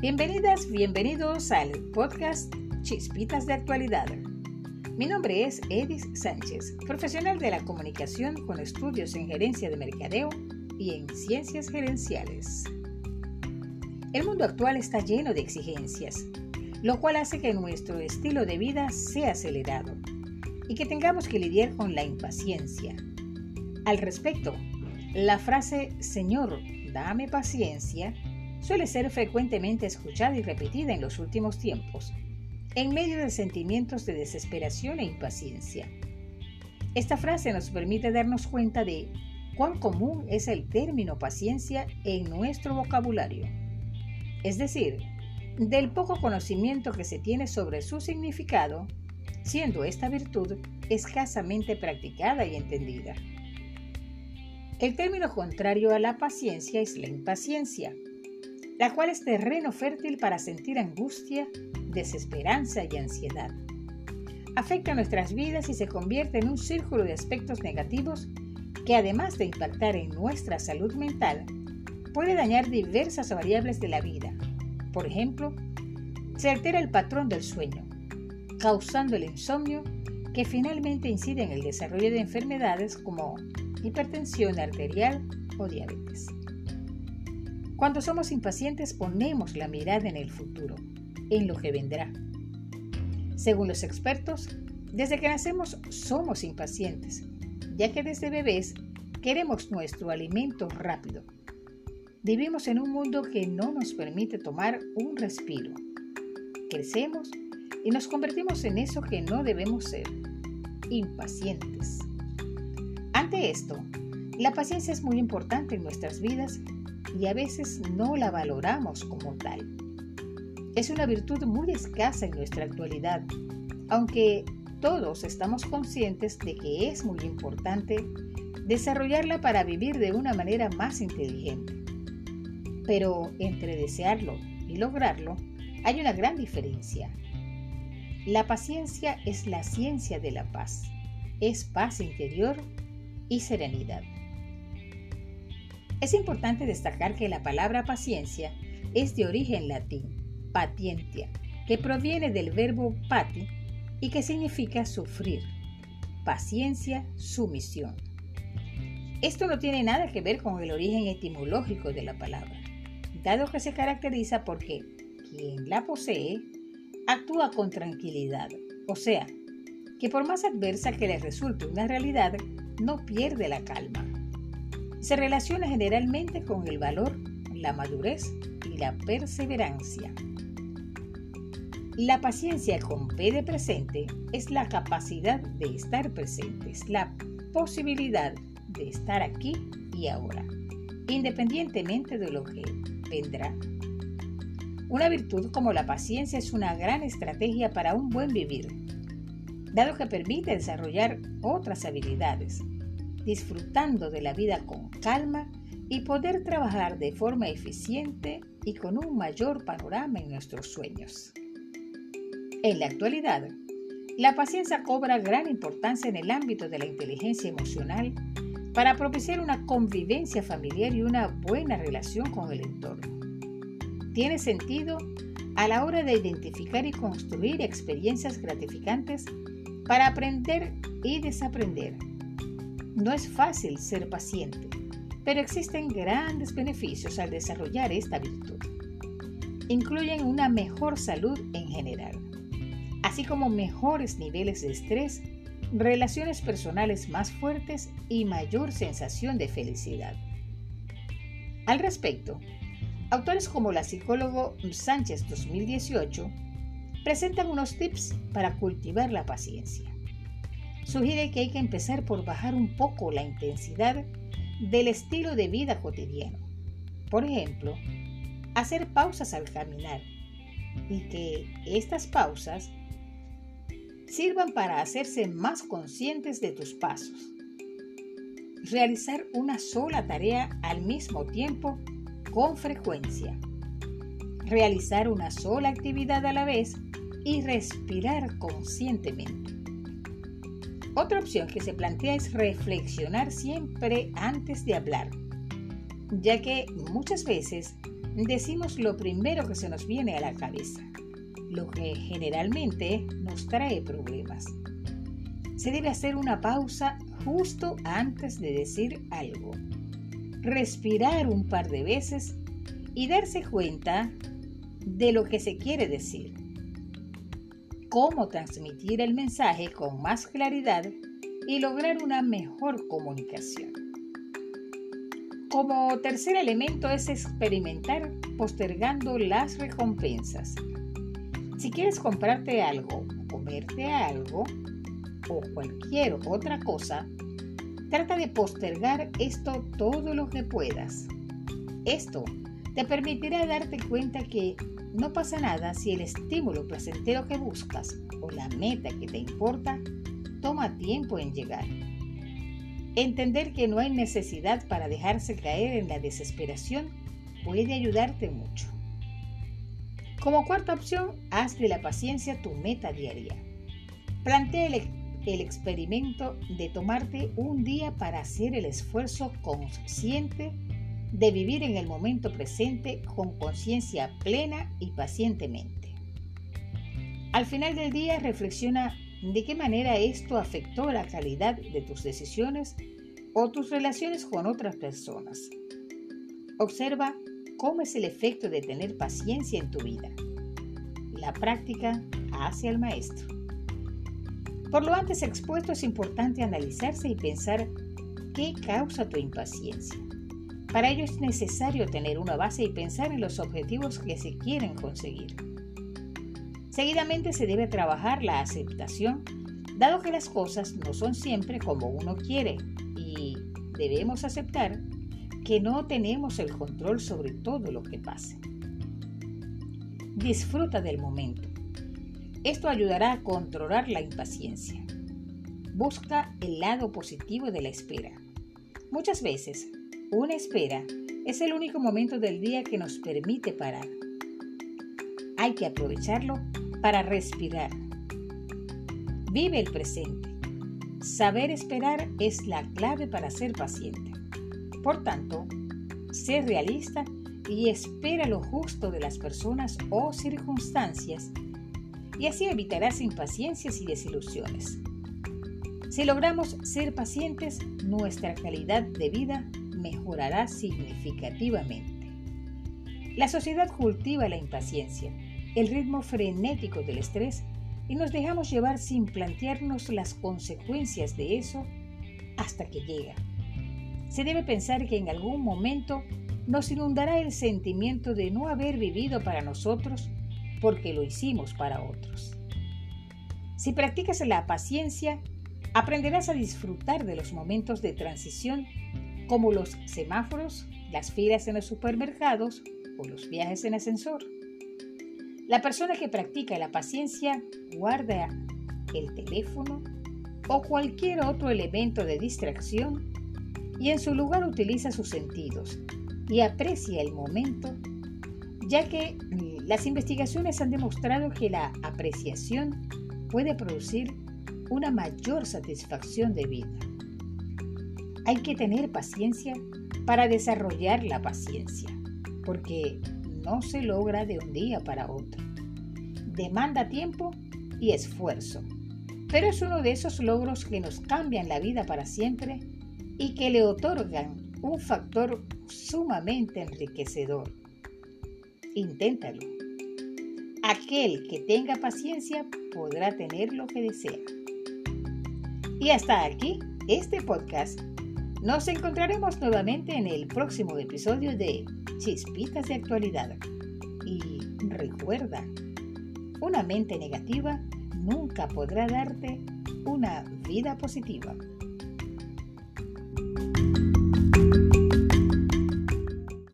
Bienvenidas, bienvenidos al podcast Chispitas de Actualidad. Mi nombre es Edis Sánchez, profesional de la comunicación con estudios en gerencia de mercadeo y en ciencias gerenciales. El mundo actual está lleno de exigencias, lo cual hace que nuestro estilo de vida sea acelerado y que tengamos que lidiar con la impaciencia. Al respecto, la frase Señor, dame paciencia suele ser frecuentemente escuchada y repetida en los últimos tiempos, en medio de sentimientos de desesperación e impaciencia. Esta frase nos permite darnos cuenta de cuán común es el término paciencia en nuestro vocabulario, es decir, del poco conocimiento que se tiene sobre su significado, siendo esta virtud escasamente practicada y entendida. El término contrario a la paciencia es la impaciencia, la cual es terreno fértil para sentir angustia, desesperanza y ansiedad. Afecta nuestras vidas y se convierte en un círculo de aspectos negativos que además de impactar en nuestra salud mental, puede dañar diversas variables de la vida. Por ejemplo, se altera el patrón del sueño, causando el insomnio que finalmente incide en el desarrollo de enfermedades como hipertensión arterial o diabetes. Cuando somos impacientes ponemos la mirada en el futuro, en lo que vendrá. Según los expertos, desde que nacemos somos impacientes, ya que desde bebés queremos nuestro alimento rápido. Vivimos en un mundo que no nos permite tomar un respiro. Crecemos y nos convertimos en eso que no debemos ser, impacientes. Ante esto, la paciencia es muy importante en nuestras vidas y a veces no la valoramos como tal. Es una virtud muy escasa en nuestra actualidad, aunque todos estamos conscientes de que es muy importante desarrollarla para vivir de una manera más inteligente. Pero entre desearlo y lograrlo hay una gran diferencia. La paciencia es la ciencia de la paz, es paz interior y serenidad. Es importante destacar que la palabra paciencia es de origen latín, patientia, que proviene del verbo pati y que significa sufrir. Paciencia, sumisión. Esto no tiene nada que ver con el origen etimológico de la palabra, dado que se caracteriza porque quien la posee actúa con tranquilidad, o sea, que por más adversa que le resulte una realidad, no pierde la calma se relaciona generalmente con el valor, la madurez y la perseverancia. La paciencia con P de presente es la capacidad de estar presentes, la posibilidad de estar aquí y ahora, independientemente de lo que vendrá. Una virtud como la paciencia es una gran estrategia para un buen vivir, dado que permite desarrollar otras habilidades, disfrutando de la vida con calma y poder trabajar de forma eficiente y con un mayor panorama en nuestros sueños. En la actualidad, la paciencia cobra gran importancia en el ámbito de la inteligencia emocional para propiciar una convivencia familiar y una buena relación con el entorno. Tiene sentido a la hora de identificar y construir experiencias gratificantes para aprender y desaprender no es fácil ser paciente, pero existen grandes beneficios al desarrollar esta virtud. Incluyen una mejor salud en general, así como mejores niveles de estrés, relaciones personales más fuertes y mayor sensación de felicidad. Al respecto, autores como la psicólogo Sánchez 2018 presentan unos tips para cultivar la paciencia sugiere que hay que empezar por bajar un poco la intensidad del estilo de vida cotidiano. Por ejemplo, hacer pausas al caminar y que estas pausas sirvan para hacerse más conscientes de tus pasos. Realizar una sola tarea al mismo tiempo con frecuencia. Realizar una sola actividad a la vez y respirar conscientemente. Otra opción que se plantea es reflexionar siempre antes de hablar, ya que muchas veces decimos lo primero que se nos viene a la cabeza, lo que generalmente nos trae problemas. Se debe hacer una pausa justo antes de decir algo, respirar un par de veces y darse cuenta de lo que se quiere decir, cómo transmitir el mensaje con más claridad y lograr una mejor comunicación. Como tercer elemento es experimentar postergando las recompensas. Si quieres comprarte algo, comerte algo o cualquier otra cosa, trata de postergar esto todo lo que puedas. Esto te permitirá darte cuenta que no pasa nada si el estímulo placentero que buscas o la meta que te importa toma tiempo en llegar. Entender que no hay necesidad para dejarse caer en la desesperación puede ayudarte mucho. Como cuarta opción, haz de la paciencia tu meta diaria. Plantea el, el, experimento de tomarte un día para hacer el esfuerzo consciente de vivir en el momento presente con conciencia plena y pacientemente. Al final del día reflexiona de qué manera esto afectó la calidad de tus decisiones o tus relaciones con otras personas. Observa cómo es el efecto de tener paciencia en tu vida. La práctica hace al maestro. Por lo antes expuesto es importante analizarse y pensar qué causa tu impaciencia. Para ello es necesario tener una base y pensar en los objetivos que se quieren conseguir. Seguidamente se debe trabajar la aceptación, dado que las cosas no son siempre como uno quiere y debemos aceptar que no tenemos el control sobre todo lo que pase. Disfruta del momento. Esto ayudará a controlar la impaciencia. Busca el lado positivo de la espera. Muchas veces, una espera es el único momento del día que nos permite parar. Hay que aprovecharlo para respirar. Vive el presente. Saber esperar es la clave para ser paciente. Por tanto, sé realista y espera lo justo de las personas o circunstancias y así evitarás impaciencias y desilusiones. Si logramos ser pacientes, nuestra calidad de vida significativamente. La sociedad cultiva la impaciencia el ritmo frenético del estrés y nos dejamos llevar sin plantearnos las consecuencias de eso hasta que llega. Se debe pensar que en algún momento nos inundará el sentimiento de no haber vivido para nosotros porque lo hicimos para otros. Si practicas la paciencia, aprenderás a disfrutar de los momentos de transición como los semáforos, las filas en los supermercados o los viajes en ascensor. La persona que practica la paciencia guarda el teléfono o cualquier otro elemento de distracción y en su lugar utiliza sus sentidos y aprecia el momento, ya que mm, las investigaciones han demostrado que la apreciación puede producir una mayor satisfacción de vida. Hay que tener paciencia para desarrollar la paciencia, porque no se logra de un día para otro. Demanda tiempo y esfuerzo, pero es uno de esos logros que nos cambian la vida para siempre y que le otorgan un factor sumamente enriquecedor. Inténtalo. Aquel que tenga paciencia podrá tener lo que desea. Y hasta aquí este podcast. Nos encontraremos nuevamente en el próximo episodio de Chispitas de Actualidad. Y recuerda, una mente negativa nunca podrá darte una vida positiva.